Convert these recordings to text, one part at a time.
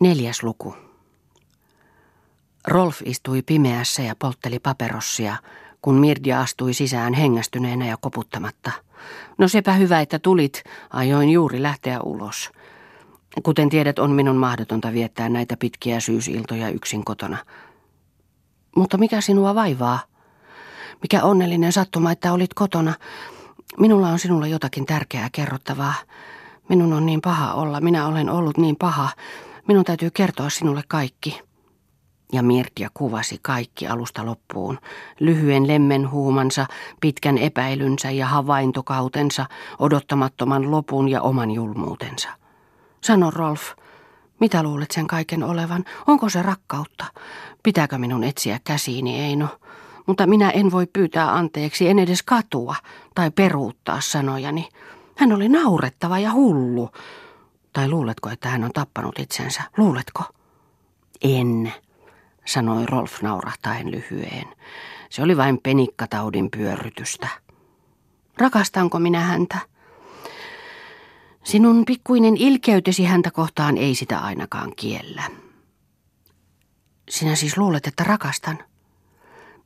Neljäs luku. Rolf istui pimeässä ja poltteli paperossia, kun Mirdia astui sisään hengästyneenä ja koputtamatta. No sepä hyvä, että tulit, ajoin juuri lähteä ulos. Kuten tiedät, on minun mahdotonta viettää näitä pitkiä syysiltoja yksin kotona. Mutta mikä sinua vaivaa? Mikä onnellinen sattuma, että olit kotona. Minulla on sinulle jotakin tärkeää kerrottavaa. Minun on niin paha olla, minä olen ollut niin paha. Minun täytyy kertoa sinulle kaikki. Ja Mirtia kuvasi kaikki alusta loppuun. Lyhyen lemmenhuumansa, pitkän epäilynsä ja havaintokautensa, odottamattoman lopun ja oman julmuutensa. Sano Rolf, mitä luulet sen kaiken olevan? Onko se rakkautta? Pitääkö minun etsiä käsiini, Eino? Mutta minä en voi pyytää anteeksi, en edes katua tai peruuttaa sanojani. Hän oli naurettava ja hullu. Tai luuletko, että hän on tappanut itsensä? Luuletko? En, sanoi Rolf naurahtaen lyhyen. Se oli vain penikkataudin pyörrytystä. Rakastanko minä häntä? Sinun pikkuinen ilkeytesi häntä kohtaan ei sitä ainakaan kiellä. Sinä siis luulet, että rakastan?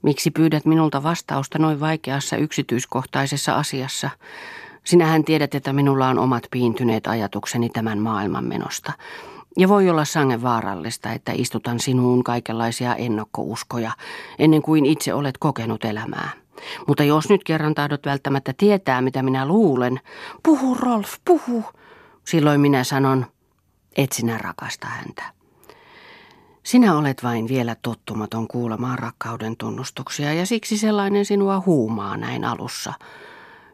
Miksi pyydät minulta vastausta noin vaikeassa yksityiskohtaisessa asiassa? Sinähän tiedät, että minulla on omat piintyneet ajatukseni tämän maailman menosta. Ja voi olla sangen vaarallista, että istutan sinuun kaikenlaisia ennakkouskoja, ennen kuin itse olet kokenut elämää. Mutta jos nyt kerran tahdot välttämättä tietää, mitä minä luulen, puhu Rolf, puhu. Silloin minä sanon, et sinä rakasta häntä. Sinä olet vain vielä tottumaton kuulemaan rakkauden tunnustuksia ja siksi sellainen sinua huumaa näin alussa.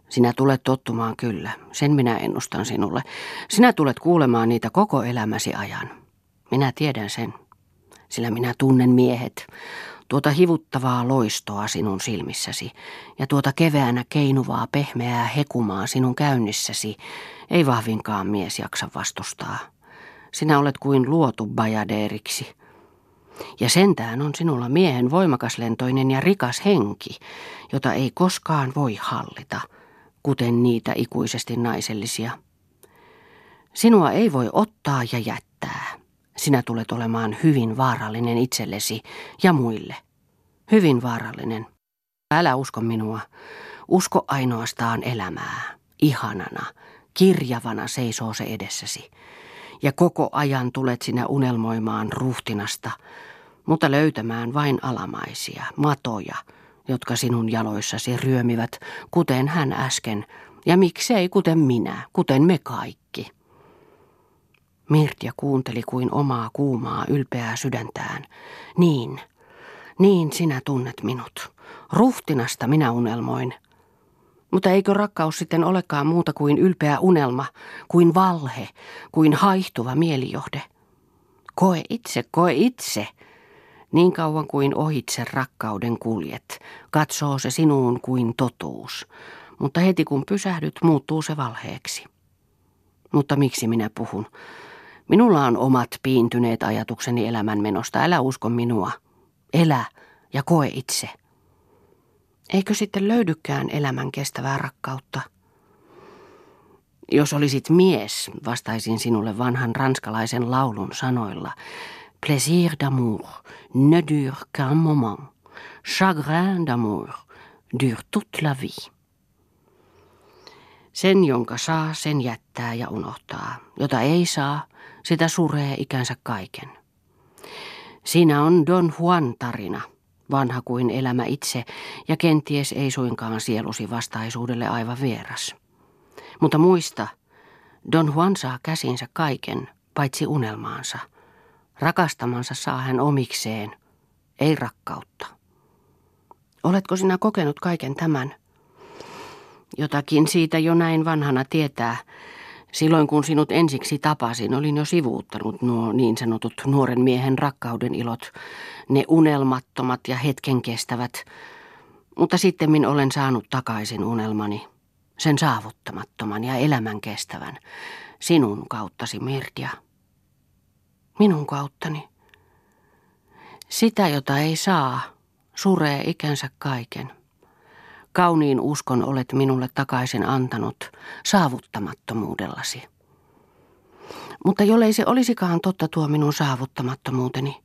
Sinä tulet tottumaan kyllä, sen minä ennustan sinulle. Sinä tulet kuulemaan niitä koko elämäsi ajan. Minä tiedän sen, sillä minä tunnen miehet, tuota hivuttavaa loistoa sinun silmissäsi ja tuota keveänä keinuvaa pehmeää hekumaa sinun käynnissäsi ei vahvinkaan mies jaksa vastustaa. Sinä olet kuin luotu bajadeeriksi. Ja sentään on sinulla miehen voimakaslentoinen ja rikas henki, jota ei koskaan voi hallita – kuten niitä ikuisesti naisellisia. Sinua ei voi ottaa ja jättää. Sinä tulet olemaan hyvin vaarallinen itsellesi ja muille. Hyvin vaarallinen. Älä usko minua. Usko ainoastaan elämää. Ihanana, kirjavana seisoo se edessäsi. Ja koko ajan tulet sinä unelmoimaan ruhtinasta, mutta löytämään vain alamaisia, matoja – jotka sinun jaloissasi ryömivät, kuten hän äsken, ja miksei kuten minä, kuten me kaikki. Mirtja kuunteli kuin omaa kuumaa ylpeää sydäntään. Niin, niin sinä tunnet minut. Ruhtinasta minä unelmoin. Mutta eikö rakkaus sitten olekaan muuta kuin ylpeä unelma, kuin valhe, kuin haihtuva mielijohde? Koe itse, koe itse, niin kauan kuin ohitse rakkauden kuljet, katsoo se sinuun kuin totuus, mutta heti kun pysähdyt, muuttuu se valheeksi. Mutta miksi minä puhun? Minulla on omat piintyneet ajatukseni elämän menosta. Älä usko minua. Elä ja koe itse. Eikö sitten löydykään elämän kestävää rakkautta? Jos olisit mies, vastaisin sinulle vanhan ranskalaisen laulun sanoilla – Plaisir d'amour ne dure qu'un moment. Chagrin d'amour dure toute la vie. Sen, jonka saa, sen jättää ja unohtaa. Jota ei saa, sitä suree ikänsä kaiken. Siinä on Don Juan tarina, vanha kuin elämä itse, ja kenties ei suinkaan sielusi vastaisuudelle aivan vieras. Mutta muista, Don Juan saa käsinsä kaiken, paitsi unelmaansa – Rakastamansa saa hän omikseen, ei rakkautta. Oletko sinä kokenut kaiken tämän? Jotakin siitä jo näin vanhana tietää. Silloin kun sinut ensiksi tapasin, olin jo sivuuttanut nuo niin sanotut nuoren miehen rakkauden ilot, ne unelmattomat ja hetken kestävät. Mutta sitten olen saanut takaisin unelmani, sen saavuttamattoman ja elämän kestävän, sinun kauttasi Mirtia. Minun kauttani. Sitä, jota ei saa, suree ikänsä kaiken. Kauniin uskon olet minulle takaisin antanut saavuttamattomuudellasi. Mutta jollei se olisikaan totta tuo minun saavuttamattomuuteni,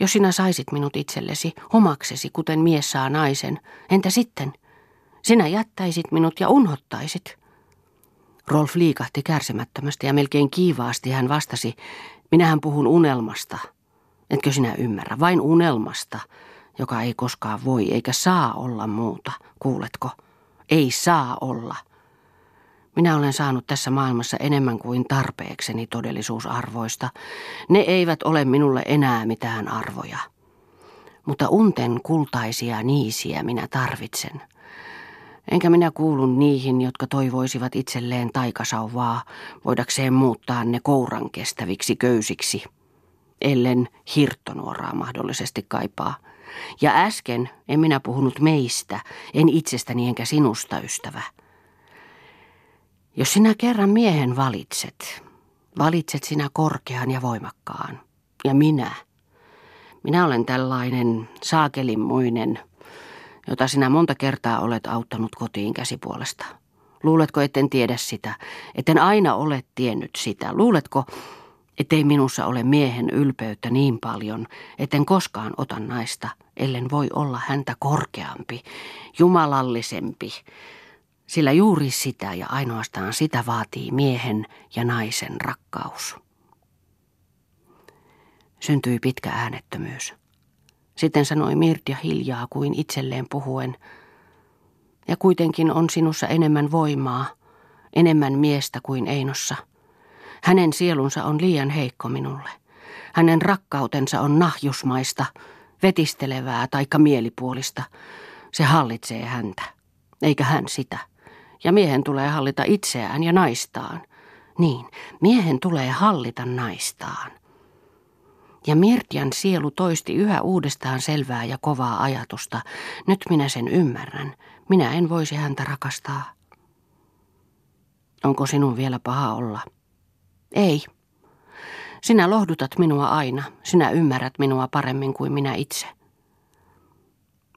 jos sinä saisit minut itsellesi, omaksesi, kuten mies saa naisen, entä sitten? Sinä jättäisit minut ja unhottaisit. Rolf liikahti kärsimättömästi ja melkein kiivaasti hän vastasi, minähän puhun unelmasta. Etkö sinä ymmärrä, vain unelmasta, joka ei koskaan voi eikä saa olla muuta, kuuletko? Ei saa olla. Minä olen saanut tässä maailmassa enemmän kuin tarpeekseni todellisuusarvoista. Ne eivät ole minulle enää mitään arvoja. Mutta unten kultaisia niisiä minä tarvitsen. Enkä minä kuulu niihin, jotka toivoisivat itselleen taikasauvaa, voidakseen muuttaa ne kouran kestäviksi köysiksi. Ellen hirttonuoraa mahdollisesti kaipaa. Ja äsken en minä puhunut meistä, en itsestäni enkä sinusta, ystävä. Jos sinä kerran miehen valitset, valitset sinä korkean ja voimakkaan. Ja minä. Minä olen tällainen saakelinmuinen, jota sinä monta kertaa olet auttanut kotiin käsipuolesta. Luuletko, etten tiedä sitä, etten aina ole tiennyt sitä? Luuletko, ettei minussa ole miehen ylpeyttä niin paljon, etten koskaan ota naista, ellen voi olla häntä korkeampi, jumalallisempi, sillä juuri sitä ja ainoastaan sitä vaatii miehen ja naisen rakkaus. Syntyi pitkä äänettömyys. Sitten sanoi Mirtia hiljaa kuin itselleen puhuen. Ja kuitenkin on sinussa enemmän voimaa, enemmän miestä kuin Einossa. Hänen sielunsa on liian heikko minulle. Hänen rakkautensa on nahjusmaista, vetistelevää taikka mielipuolista. Se hallitsee häntä, eikä hän sitä. Ja miehen tulee hallita itseään ja naistaan. Niin, miehen tulee hallita naistaan. Ja Mirtian sielu toisti yhä uudestaan selvää ja kovaa ajatusta. Nyt minä sen ymmärrän. Minä en voisi häntä rakastaa. Onko sinun vielä paha olla? Ei. Sinä lohdutat minua aina. Sinä ymmärrät minua paremmin kuin minä itse.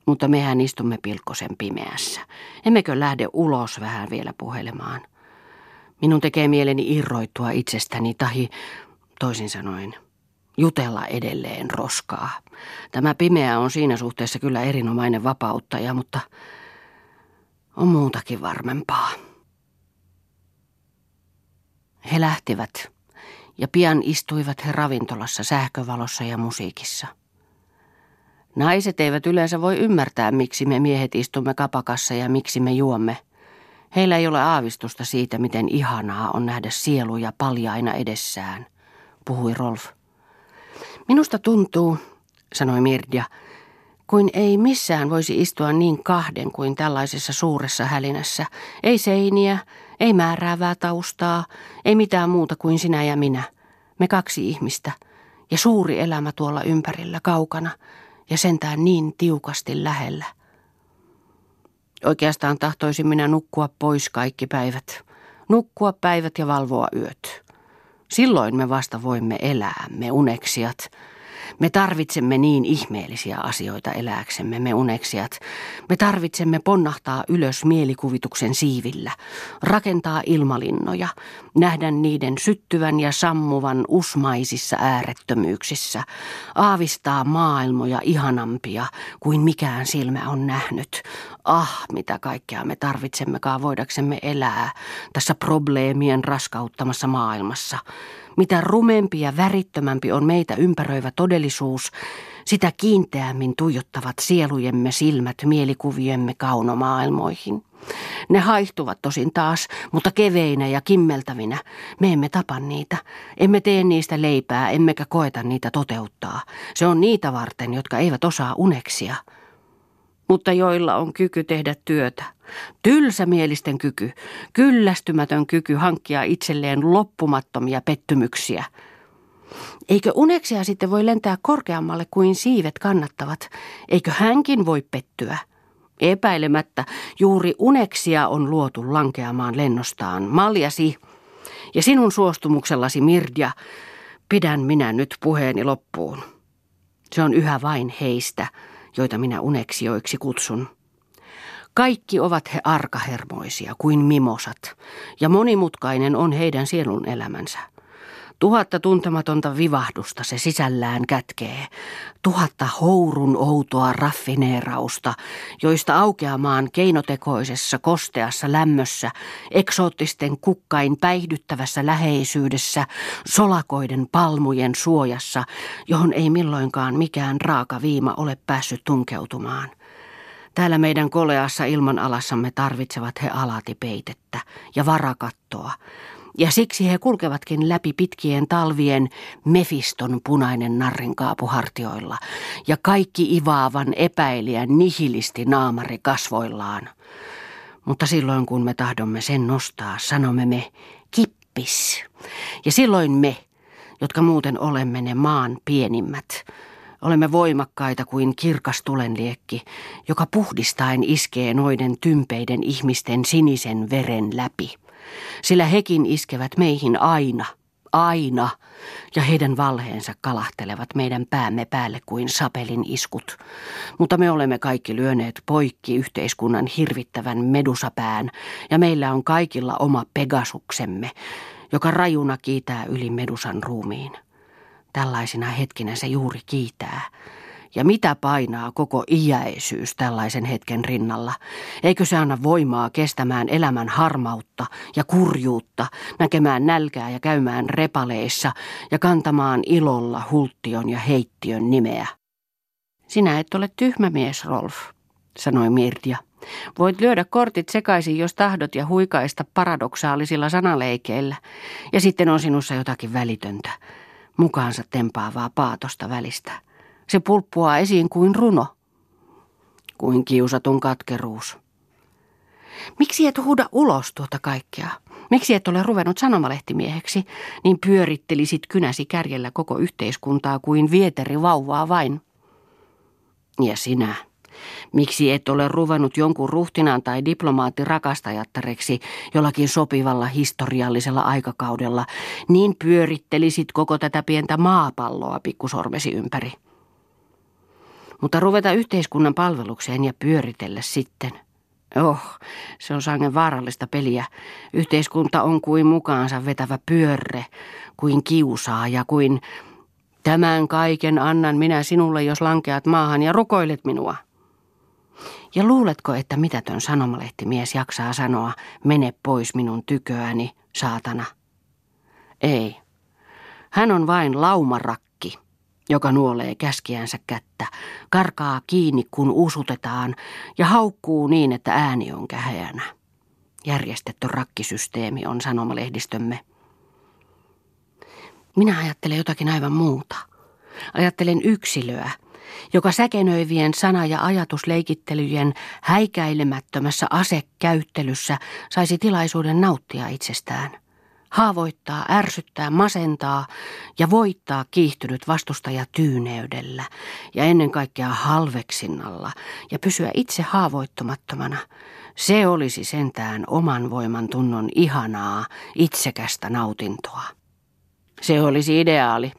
Mutta mehän istumme pilkkosen pimeässä. Emmekö lähde ulos vähän vielä puhelemaan? Minun tekee mieleni irroittua itsestäni tahi, toisin sanoen, jutella edelleen roskaa. Tämä pimeä on siinä suhteessa kyllä erinomainen vapauttaja, mutta on muutakin varmempaa. He lähtivät ja pian istuivat he ravintolassa sähkövalossa ja musiikissa. Naiset eivät yleensä voi ymmärtää, miksi me miehet istumme kapakassa ja miksi me juomme. Heillä ei ole aavistusta siitä, miten ihanaa on nähdä sieluja paljaina edessään, puhui Rolf. Minusta tuntuu, sanoi Mirdia, kuin ei missään voisi istua niin kahden kuin tällaisessa suuressa hälinässä. Ei seiniä, ei määräävää taustaa, ei mitään muuta kuin sinä ja minä. Me kaksi ihmistä ja suuri elämä tuolla ympärillä kaukana ja sentään niin tiukasti lähellä. Oikeastaan tahtoisin minä nukkua pois kaikki päivät. Nukkua päivät ja valvoa yöt. Silloin me vasta voimme elää, me uneksijat. Me tarvitsemme niin ihmeellisiä asioita elääksemme, me uneksijat. Me tarvitsemme ponnahtaa ylös mielikuvituksen siivillä, rakentaa ilmalinnoja, nähdä niiden syttyvän ja sammuvan usmaisissa äärettömyyksissä, aavistaa maailmoja ihanampia kuin mikään silmä on nähnyt. Ah, mitä kaikkea me tarvitsemmekaan voidaksemme elää tässä probleemien raskauttamassa maailmassa. Mitä rumempi ja värittömämpi on meitä ympäröivä todellisuus, sitä kiinteämmin tuijottavat sielujemme silmät mielikuviemme kaunomaailmoihin. Ne haihtuvat tosin taas, mutta keveinä ja kimmeltävinä. Me emme tapa niitä, emme tee niistä leipää, emmekä koeta niitä toteuttaa. Se on niitä varten, jotka eivät osaa uneksia mutta joilla on kyky tehdä työtä. Tylsämielisten kyky, kyllästymätön kyky hankkia itselleen loppumattomia pettymyksiä. Eikö uneksia sitten voi lentää korkeammalle kuin siivet kannattavat? Eikö hänkin voi pettyä? Epäilemättä juuri uneksia on luotu lankeamaan lennostaan. Maljasi ja sinun suostumuksellasi Mirdia, pidän minä nyt puheeni loppuun. Se on yhä vain heistä, joita minä uneksioiksi kutsun. Kaikki ovat he arkahermoisia kuin mimosat, ja monimutkainen on heidän sielun elämänsä. Tuhatta tuntematonta vivahdusta se sisällään kätkee. Tuhatta hourun outoa raffineerausta, joista aukeamaan keinotekoisessa kosteassa lämmössä, eksoottisten kukkain päihdyttävässä läheisyydessä, solakoiden palmujen suojassa, johon ei milloinkaan mikään raaka viima ole päässyt tunkeutumaan. Täällä meidän koleassa ilmanalassamme tarvitsevat he alati peitettä ja varakattoa, siksi he kulkevatkin läpi pitkien talvien Mefiston punainen narrinkaapu hartioilla ja kaikki ivaavan epäilijän nihilisti naamari kasvoillaan. Mutta silloin kun me tahdomme sen nostaa, sanomme me kippis. Ja silloin me, jotka muuten olemme ne maan pienimmät, olemme voimakkaita kuin kirkas tulenliekki, joka puhdistaen iskee noiden tympeiden ihmisten sinisen veren läpi sillä hekin iskevät meihin aina, aina, ja heidän valheensa kalahtelevat meidän päämme päälle kuin sapelin iskut. Mutta me olemme kaikki lyöneet poikki yhteiskunnan hirvittävän medusapään, ja meillä on kaikilla oma pegasuksemme, joka rajuna kiitää yli medusan ruumiin. Tällaisina hetkinä se juuri kiitää, ja mitä painaa koko iäisyys tällaisen hetken rinnalla? Eikö se anna voimaa kestämään elämän harmautta ja kurjuutta, näkemään nälkää ja käymään repaleissa ja kantamaan ilolla hulttion ja heittiön nimeä? Sinä et ole tyhmä mies, Rolf, sanoi Mirdia. Voit lyödä kortit sekaisin, jos tahdot ja huikaista paradoksaalisilla sanaleikeillä. Ja sitten on sinussa jotakin välitöntä, mukaansa tempaavaa paatosta välistä. Se pulppuaa esiin kuin runo, kuin kiusatun katkeruus. Miksi et huuda ulos tuota kaikkea? Miksi et ole ruvennut sanomalehtimieheksi, niin pyörittelisit kynäsi kärjellä koko yhteiskuntaa kuin vieteri vauvaa vain? Ja sinä, miksi et ole ruvennut jonkun ruhtinaan tai diplomaatti rakastajattareksi jollakin sopivalla historiallisella aikakaudella, niin pyörittelisit koko tätä pientä maapalloa pikkusormesi ympäri? Mutta ruveta yhteiskunnan palvelukseen ja pyöritellä sitten. Oh, se on sangen vaarallista peliä. Yhteiskunta on kuin mukaansa vetävä pyörre, kuin kiusaa ja kuin tämän kaiken annan minä sinulle, jos lankeat maahan ja rukoilet minua. Ja luuletko, että mitätön sanomalehtimies jaksaa sanoa, mene pois minun tyköäni, saatana? Ei. Hän on vain laumarak joka nuolee käskiänsä kättä, karkaa kiinni kun usutetaan ja haukkuu niin, että ääni on käheänä. Järjestetty rakkisysteemi on sanomalehdistömme. Minä ajattelen jotakin aivan muuta. Ajattelen yksilöä, joka säkenöivien sana- ja ajatusleikittelyjen häikäilemättömässä asekäyttelyssä saisi tilaisuuden nauttia itsestään – haavoittaa, ärsyttää, masentaa ja voittaa kiihtynyt vastustaja tyyneydellä ja ennen kaikkea halveksinnalla ja pysyä itse haavoittumattomana. Se olisi sentään oman voiman tunnon ihanaa, itsekästä nautintoa. Se olisi ideaali.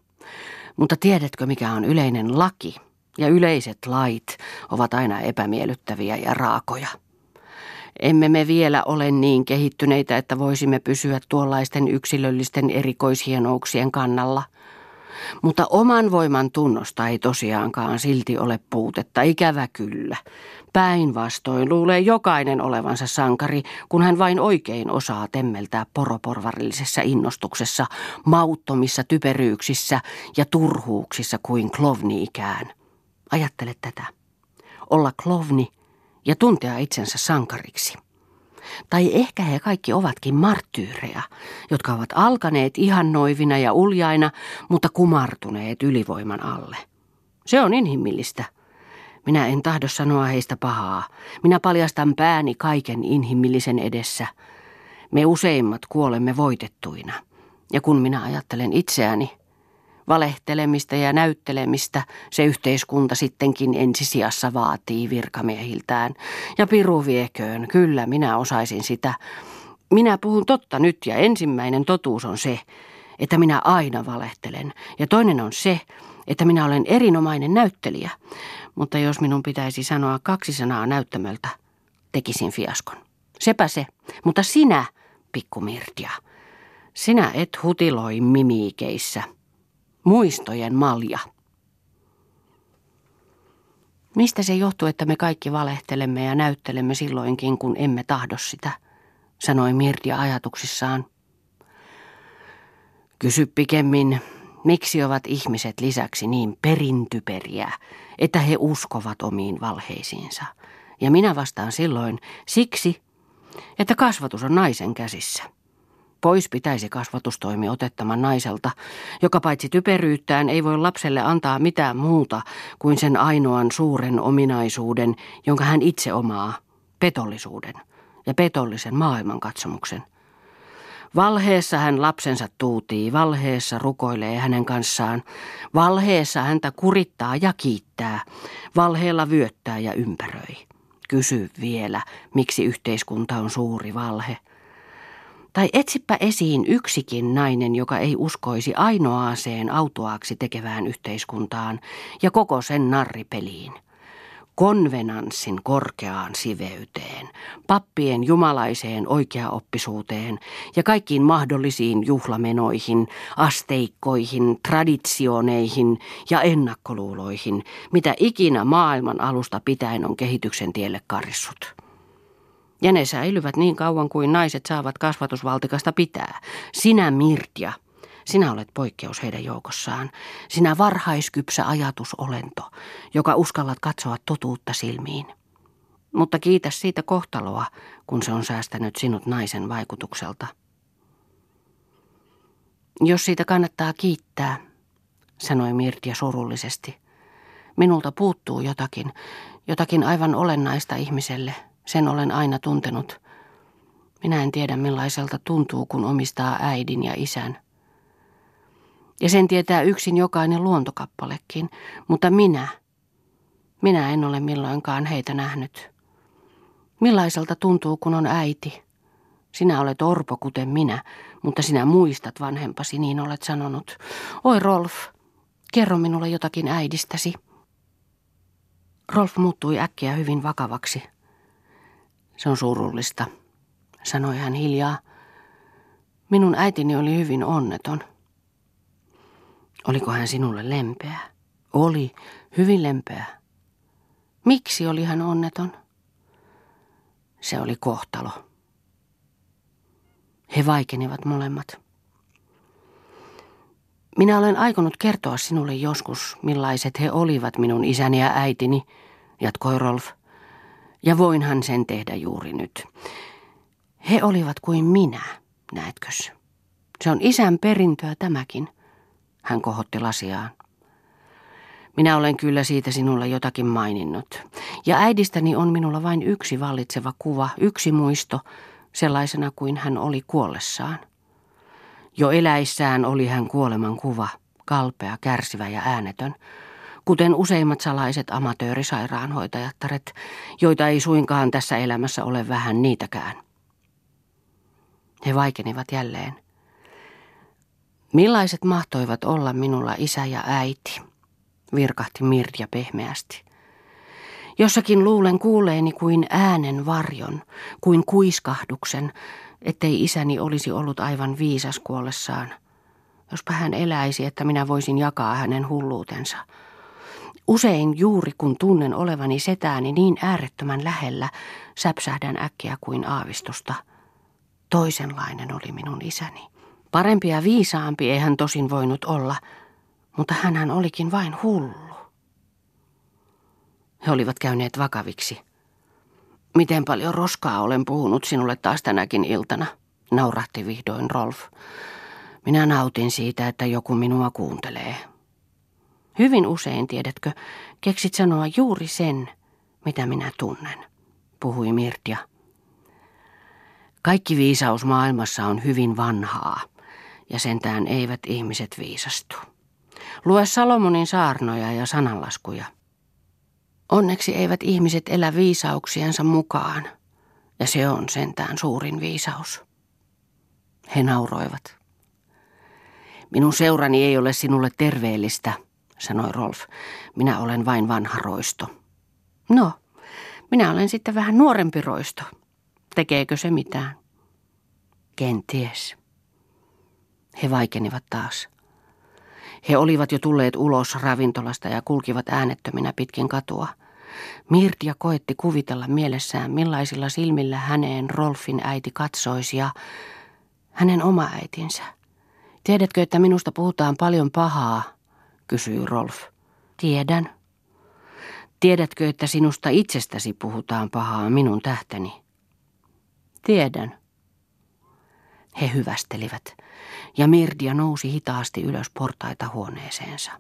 Mutta tiedätkö mikä on yleinen laki? Ja yleiset lait ovat aina epämiellyttäviä ja raakoja. Emme me vielä ole niin kehittyneitä, että voisimme pysyä tuollaisten yksilöllisten erikoishienouksien kannalla. Mutta oman voiman tunnosta ei tosiaankaan silti ole puutetta, ikävä kyllä. Päinvastoin luulee jokainen olevansa sankari, kun hän vain oikein osaa temmeltää poroporvarillisessa innostuksessa, mauttomissa typeryyksissä ja turhuuksissa kuin klovni ikään. Ajattele tätä. Olla klovni ja tuntea itsensä sankariksi. Tai ehkä he kaikki ovatkin marttyyreja, jotka ovat alkaneet ihannoivina ja uljaina, mutta kumartuneet ylivoiman alle. Se on inhimillistä. Minä en tahdo sanoa heistä pahaa. Minä paljastan pääni kaiken inhimillisen edessä. Me useimmat kuolemme voitettuina. Ja kun minä ajattelen itseäni, Valehtelemista ja näyttelemistä se yhteiskunta sittenkin ensisijassa vaatii virkamiehiltään. Ja piru vieköön, kyllä minä osaisin sitä. Minä puhun totta nyt ja ensimmäinen totuus on se, että minä aina valehtelen. Ja toinen on se, että minä olen erinomainen näyttelijä. Mutta jos minun pitäisi sanoa kaksi sanaa näyttämöltä, tekisin fiaskon. Sepä se. Mutta sinä, pikku Mirtia, Sinä et hutiloi mimiikeissä. Muistojen malja. Mistä se johtuu, että me kaikki valehtelemme ja näyttelemme silloinkin, kun emme tahdo sitä, sanoi Mirdia ajatuksissaan. Kysy pikemmin, miksi ovat ihmiset lisäksi niin perintyperiä, että he uskovat omiin valheisiinsa. Ja minä vastaan silloin siksi, että kasvatus on naisen käsissä. Pois pitäisi kasvatustoimi otettaman naiselta, joka paitsi typeryyttään ei voi lapselle antaa mitään muuta kuin sen ainoan suuren ominaisuuden, jonka hän itse omaa, petollisuuden ja petollisen maailmankatsomuksen. Valheessa hän lapsensa tuutii, valheessa rukoilee hänen kanssaan, valheessa häntä kurittaa ja kiittää, valheella vyöttää ja ympäröi. Kysy vielä, miksi yhteiskunta on suuri valhe. Tai etsipä esiin yksikin nainen, joka ei uskoisi ainoaaseen autoaksi tekevään yhteiskuntaan ja koko sen narripeliin. Konvenanssin korkeaan siveyteen, pappien jumalaiseen oikeaoppisuuteen ja kaikkiin mahdollisiin juhlamenoihin, asteikkoihin, traditioneihin ja ennakkoluuloihin, mitä ikinä maailman alusta pitäen on kehityksen tielle karissut. Ja ne säilyvät niin kauan kuin naiset saavat kasvatusvaltikasta pitää. Sinä Mirtja, sinä olet poikkeus heidän joukossaan. Sinä varhaiskypsä ajatusolento, joka uskallat katsoa totuutta silmiin. Mutta kiitä siitä kohtaloa, kun se on säästänyt sinut naisen vaikutukselta. Jos siitä kannattaa kiittää, sanoi Mirtia surullisesti. Minulta puuttuu jotakin, jotakin aivan olennaista ihmiselle – sen olen aina tuntenut. Minä en tiedä millaiselta tuntuu, kun omistaa äidin ja isän. Ja sen tietää yksin jokainen luontokappalekin, mutta minä, minä en ole milloinkaan heitä nähnyt. Millaiselta tuntuu, kun on äiti? Sinä olet orpo kuten minä, mutta sinä muistat vanhempasi, niin olet sanonut. Oi Rolf, kerro minulle jotakin äidistäsi. Rolf muuttui äkkiä hyvin vakavaksi. Se on surullista, sanoi hän hiljaa. Minun äitini oli hyvin onneton. Oliko hän sinulle lempeä? Oli, hyvin lempeä. Miksi oli hän onneton? Se oli kohtalo. He vaikenivat molemmat. Minä olen aikonut kertoa sinulle joskus, millaiset he olivat minun isäni ja äitini, jatkoi Rolf. Ja voinhan sen tehdä juuri nyt. He olivat kuin minä, näetkös? Se on isän perintöä tämäkin. Hän kohotti lasiaan. Minä olen kyllä siitä sinulle jotakin maininnut. Ja äidistäni on minulla vain yksi vallitseva kuva, yksi muisto, sellaisena kuin hän oli kuollessaan. Jo eläissään oli hän kuoleman kuva, kalpea, kärsivä ja äänetön kuten useimmat salaiset amatöörisairaanhoitajattaret, joita ei suinkaan tässä elämässä ole vähän niitäkään. He vaikenivat jälleen. Millaiset mahtoivat olla minulla isä ja äiti, virkahti Mirja pehmeästi. Jossakin luulen kuuleeni kuin äänen varjon, kuin kuiskahduksen, ettei isäni olisi ollut aivan viisas kuollessaan. Jospa hän eläisi, että minä voisin jakaa hänen hulluutensa – Usein juuri kun tunnen olevani setääni niin äärettömän lähellä, säpsähdän äkkiä kuin aavistusta. Toisenlainen oli minun isäni. Parempi ja viisaampi ei hän tosin voinut olla, mutta hän olikin vain hullu. He olivat käyneet vakaviksi. Miten paljon roskaa olen puhunut sinulle taas tänäkin iltana, naurahti vihdoin Rolf. Minä nautin siitä, että joku minua kuuntelee. Hyvin usein, tiedätkö, keksit sanoa juuri sen, mitä minä tunnen, puhui Mirtia. Kaikki viisaus maailmassa on hyvin vanhaa, ja sentään eivät ihmiset viisastu. Lue Salomonin saarnoja ja sananlaskuja. Onneksi eivät ihmiset elä viisauksiensa mukaan, ja se on sentään suurin viisaus. He nauroivat. Minun seurani ei ole sinulle terveellistä, sanoi Rolf. Minä olen vain vanha roisto. No, minä olen sitten vähän nuorempi roisto. Tekeekö se mitään? Kenties. He vaikenivat taas. He olivat jo tulleet ulos ravintolasta ja kulkivat äänettöminä pitkin katua. Mirtia koetti kuvitella mielessään, millaisilla silmillä häneen Rolfin äiti katsoisi ja hänen oma äitinsä. Tiedätkö, että minusta puhutaan paljon pahaa, kysyi Rolf. Tiedän. Tiedätkö, että sinusta itsestäsi puhutaan pahaa minun tähteni? Tiedän. He hyvästelivät, ja Mirdia nousi hitaasti ylös portaita huoneeseensa.